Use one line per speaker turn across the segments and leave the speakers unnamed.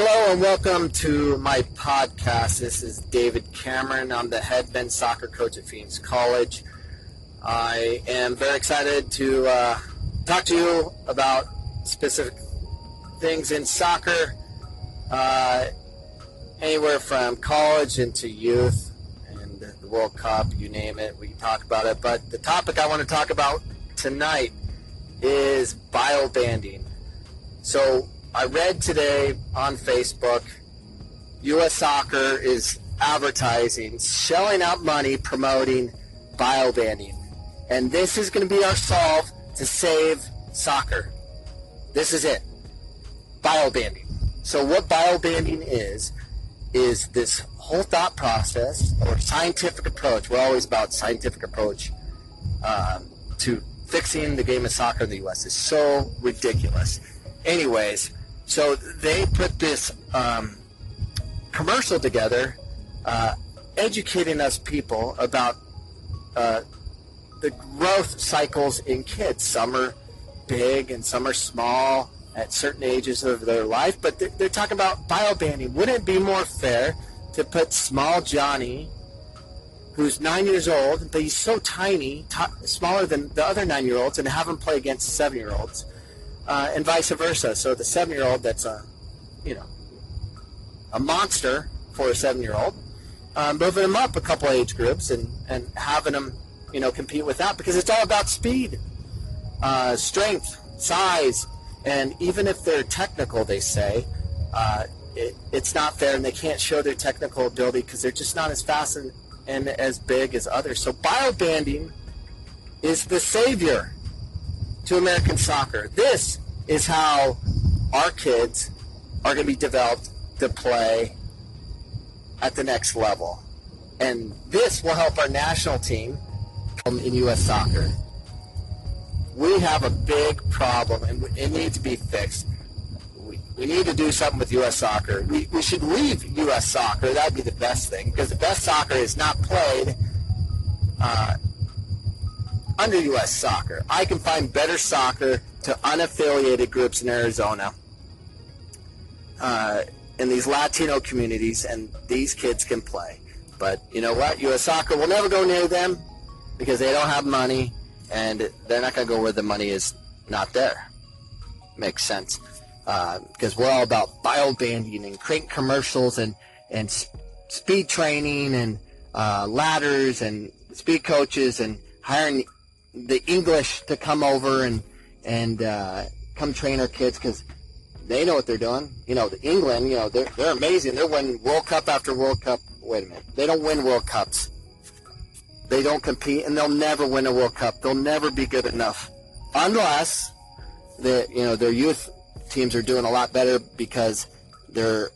Hello and welcome to my podcast. This is David Cameron. I'm the head men's soccer coach at Phoenix College. I am very excited to uh, talk to you about specific things in soccer, uh, anywhere from college into youth and the World Cup, you name it, we can talk about it. But the topic I want to talk about tonight is bio banding. So I read today on Facebook, U.S. Soccer is advertising, shelling out money promoting biobanding. And this is going to be our solve to save soccer. This is it. Biobanding. So what biobanding is, is this whole thought process or scientific approach. We're always about scientific approach um, to fixing the game of soccer in the U.S. is so ridiculous. Anyways, so they put this um, commercial together, uh, educating us people about uh, the growth cycles in kids. Some are big and some are small at certain ages of their life, but they're, they're talking about biobanding. Wouldn't it be more fair to put small Johnny, who's nine years old, but he's so tiny, t- smaller than the other nine year olds, and have him play against seven year olds, uh, and vice versa? So the seven year old that's a, you know, a monster for a seven year old, um, moving them up a couple age groups and, and having them, you know, compete with that because it's all about speed, uh, strength, size, and even if they're technical, they say uh, it, it's not fair, and they can't show their technical ability because they're just not as fast and, and as big as others. So biobanding is the savior to American soccer. This is how our kids are going to be developed to play at the next level. And this will help our national team in U.S. soccer. We have a big problem, and it needs to be fixed. We, need to do something with U.S. soccer. We, we should leave U.S. soccer. That'd be the best thing, because the best soccer is not played uh, under U.S. soccer. I can find better soccer to unaffiliated groups in Arizona. Uh, in these Latino communities, and these kids can play. But you know what? U.S. Soccer will never go near them because they don't have money and they're not going to go where the money is not there. Makes sense. Uh, because we're all about bio banding and crank commercials and, and speed training and uh, ladders and speed coaches and hiring the English to come over and, and uh, come train our kids because they know what they're doing. You know, the England, you know, they're, they're amazing. They're winning World Cup after World Cup. Wait a minute. They don't win World Cups they don't compete, and they'll never win a World Cup. They'll never be good enough, unless the you know their youth teams are doing a lot better because they're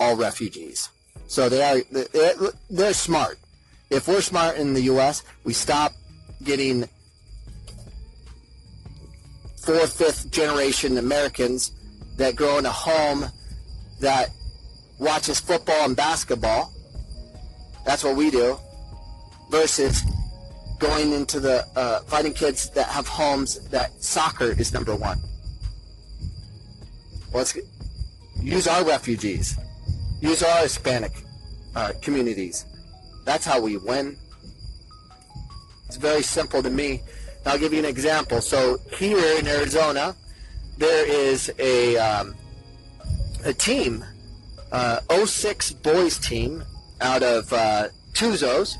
all refugees. So they're, they're smart. If we're smart in the U.S., we stop getting fourth, fifth generation Americans that grow in a home that watches football and basketball. That's what we do versus going into the uh, fighting kids that have homes that soccer is number one. Let's use our refugees, use our Hispanic uh, communities. That's how we win. It's very simple to me. I'll give you an example. So here in Arizona, there is a um, a team, uh, 06 boys team out of uh, Tuzos,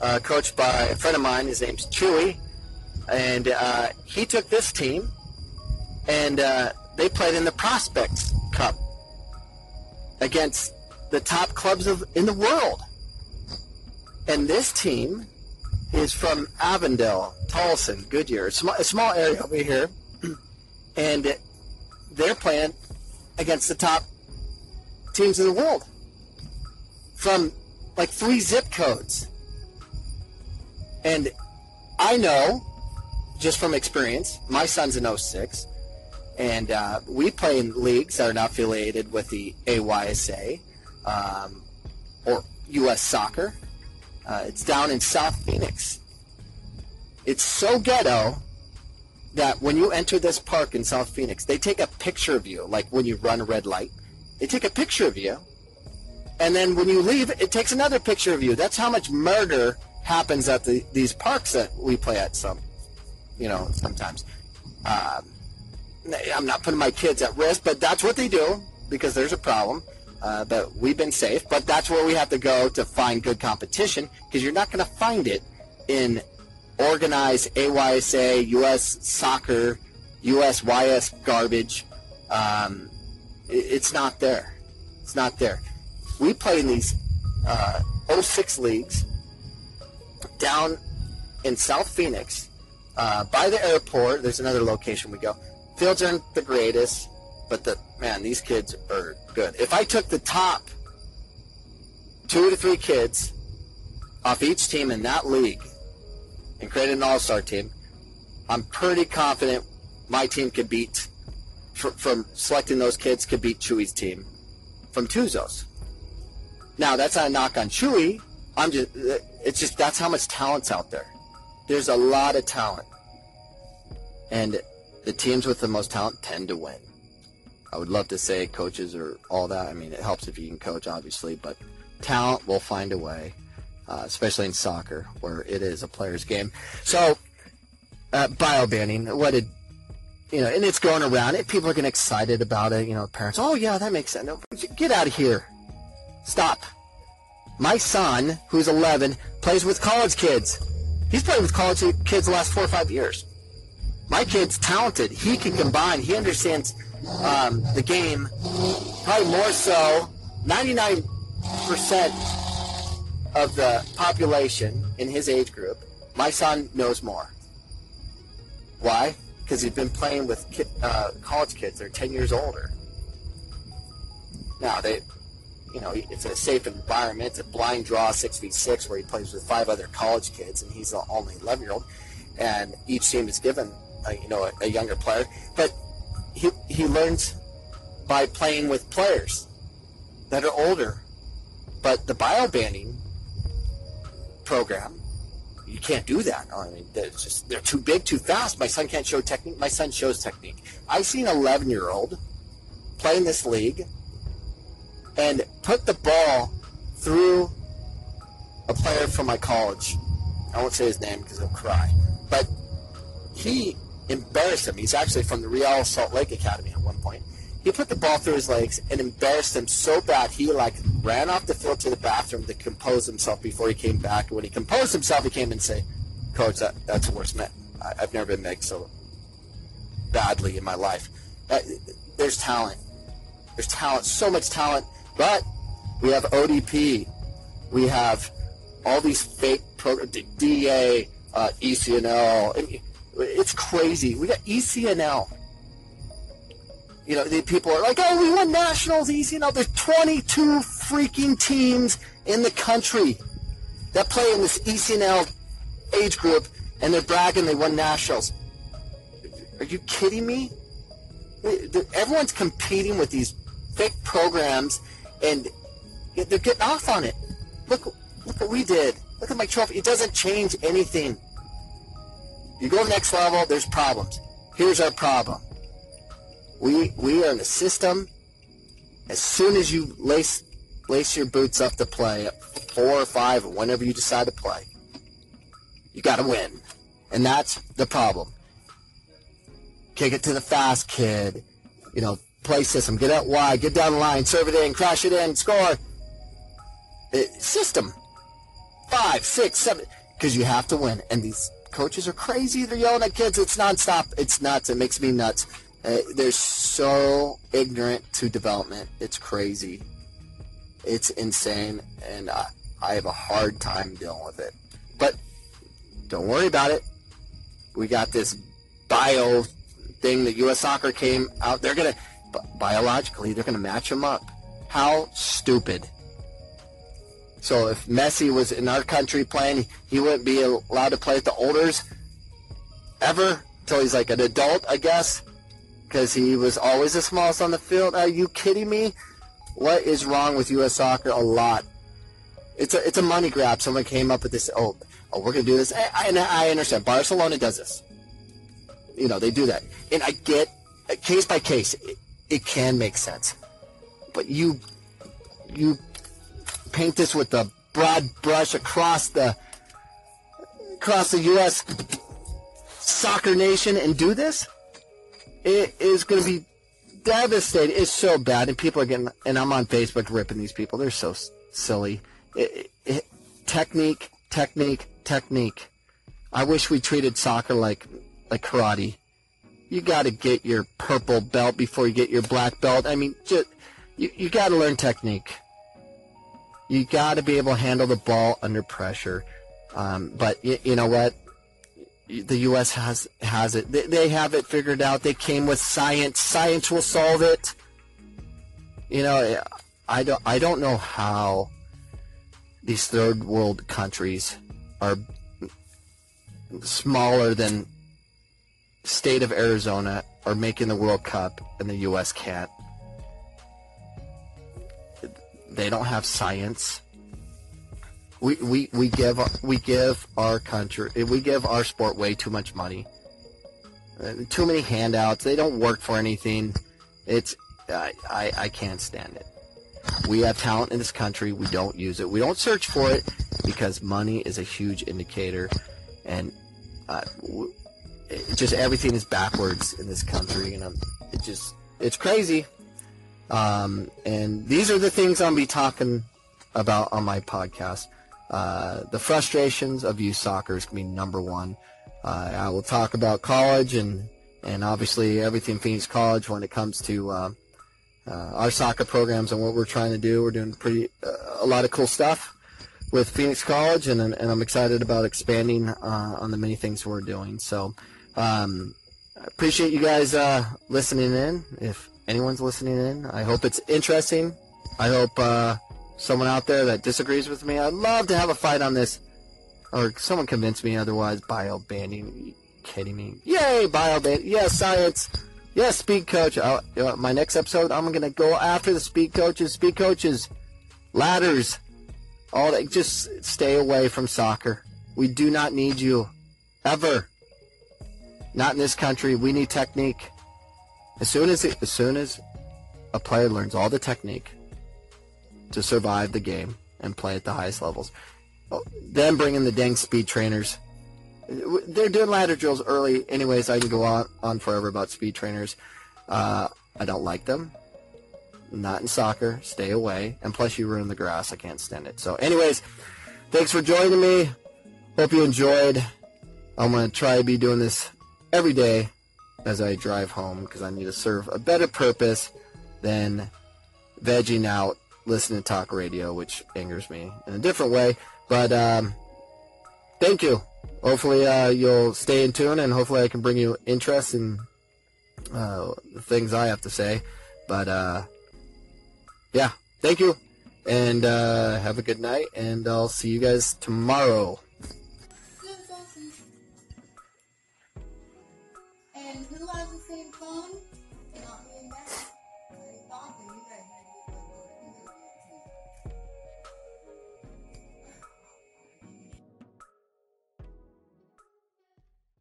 uh, coached by a friend of mine. His name's Chewy, and uh, he took this team, and uh, they played in the Prospects Cup against the top clubs of in the world. And this team is from Avondale, Tolleson, Goodyear, a small, area over here, and they're playing against the top teams in the world from like three zip codes. And I know, just from experience, my son's an 06, and uh, we play in leagues that are not affiliated with the AYSA um, or U.S. Soccer. Uh, it's down in South Phoenix. It's so ghetto that when you enter this park in South Phoenix, they take a picture of you, like when you run a red light, they take a picture of you, and then when you leave, it takes another picture of you. That's how much murder happens at the, these parks that we play at. Some, you know, sometimes. Um, I'm not putting my kids at risk, but that's what they do because there's a problem. Uh, but we've been safe. But that's where we have to go to find good competition because you're not going to find it in organized AYSA, U.S. soccer, USYS garbage. Um, it, it's not there. It's not there. We play in these uh, 06 leagues down in South Phoenix uh, by the airport. There's another location we go. Fields aren't the greatest, but the man, these kids are good. If I took the top two to three kids off each team in that league and created an all-star team, I'm pretty confident my team could beat from selecting those kids could beat Chewy's team from Tuzos. Now that's not a knock on Chewy. I'm just it's just that's how much talent's out there. There's a lot of talent. And the teams with the most talent tend to win. I would love to say coaches or all that. I mean, it helps if you can coach, obviously, but talent will find a way, uh, especially in soccer, where it is a player's game. So, uh, bio banding, what did, you know, and it's going around, and people are getting excited about it. You know, parents, oh, yeah, that makes sense. No, get out of here. Stop. My son, who's 11, plays with college kids. He's played with college kids the last four or five years my kid's talented. He can combine. He understands um, the game probably more so. 99% of the population in his age group, my son knows more. Why? Because he's been playing with uh, college kids. They're 10 years older. Now, they, you know, it's a safe environment. It's a blind draw 6v6 where he plays with five other college kids, and he's the only 11 year old. And each team is given a, you know, a, a younger player. But he, he learns by playing with players that are older. But the bio banding program, you can't do that. I mean, they're just they're too big, too fast. My son can't show technique. My son shows technique. I've seen an 11 year old play in this league and put the ball through a player from my college. I won't say his name because he'll cry. But he embarrassed him. He's actually from the Real Salt Lake Academy at one point. He put the ball through his legs and embarrassed him so bad he like ran off the field to the bathroom to compose himself before he came back. When he composed himself, he came and said, "Coach, that, that's the worst man. I, have never been made so badly in my life." Uh, there's talent. There's talent, so much talent, but we have ODP. We have all these fake programs, DA, uh, ECNL. I mean, it's crazy. We got ECNL. You know, the people are like, oh, we won nationals, ECNL. There's 22 freaking teams in the country that play in this ECNL age group, and they're bragging they won nationals. Are you kidding me? Everyone's competing with these fake programs, and they're getting off on it. Look, look what we did. Look at my trophy. It doesn't change anything. You go next level, there's problems. Here's our problem. We we are in a system. As soon as you lace lace your boots up to play, four or five, or whenever you decide to play, you got to win, and that's the problem. Kick it to the fast kid. You know, play system. Get out wide. Get down the line. Serve it in. Crash it in. Score. It, system. Five, six, seven. Because you have to win, and these coaches are crazy. They're yelling at kids. It's nonstop. It's nuts. It makes me nuts. Uh, they're so ignorant to development. It's crazy. It's insane, and I, I have a hard time dealing with it. But don't worry about it. We got this bio thing that U.S. Soccer came out. They're gonna biologically they're gonna match them up. How stupid! So if Messi was in our country playing, he wouldn't be allowed to play at the olders ever until he's like an adult, I guess, because he was always the smallest on the field. Are you kidding me? What is wrong with U.S. soccer? A lot. It's a it's a money grab. Someone came up with this. Oh, oh, we're gonna do this. I, I, I understand. Barcelona does this. You know, they do that, and I get case by case. It, it can make sense. but you you paint this with a broad brush across the across the U.S. soccer nation and do this, it is going to be devastating. It's so bad, and people are getting. And I'm on Facebook ripping these people. They're so silly. It, it, technique, technique, technique. I wish we treated soccer like like karate. You got to get your purple belt before you get your black belt. I mean, just you, you got to learn technique. You got to be able to handle the ball under pressure. Um, but you, you, know what? The U.S. has has it. They, they have it figured out. They came with science. Science will solve it. You know, I don't. I don't know how these third world countries are smaller than state of Arizona are making the World Cup and the U.S. can't. They don't have science. We, we, we give we give our country we give our sport way too much money. Uh, too many handouts. They don't work for anything. It's I, I, I can't stand it. We have talent in this country. We don't use it. We don't search for it because money is a huge indicator, and uh, just everything is backwards in this country, and I'm, it just it's crazy. Um, and these are the things I'll be talking about on my podcast. Uh, the frustrations of youth soccer is going to be number one. Uh, I will talk about college and and obviously everything Phoenix College when it comes to uh, uh our soccer programs and what we're trying to do. We're doing pretty uh, a lot of cool stuff with Phoenix College, and and I'm excited about expanding uh, on the many things we're doing. So. Um, appreciate you guys listening in. If anyone's listening in. I hope it's interesting. I hope someone out there that disagrees with me. I'd love to have a fight on this, or someone convince me otherwise. Bio banding, kidding me? Yay, bio ban. Yes, science. Yes, speed coach. Uh, my next episode, I'm gonna go after the speed coaches. Speed coaches, ladders, all that. Just stay away from soccer. We do not need you, ever. Not in this country. We need technique. As soon as it, as soon as a player learns all the technique to survive the game and play at the highest levels, oh, then bring in the dang speed trainers. They're doing ladder drills early, anyways. I can go on, on forever about speed trainers. Uh, I don't like them. Not in soccer. Stay away. And plus, you ruin the grass. I can't stand it. So, anyways, thanks for joining me. Hope you enjoyed. I'm gonna try to be doing this every day as I drive home because I need to serve a better purpose than vegging out listening to talk radio, which angers me in a different way. But um, thank you. Hopefully uh, you'll stay in tune, and hopefully I can bring you interest in uh, the things I have to say. But uh, yeah, thank you, and uh, have a good night, and I'll see you guys tomorrow.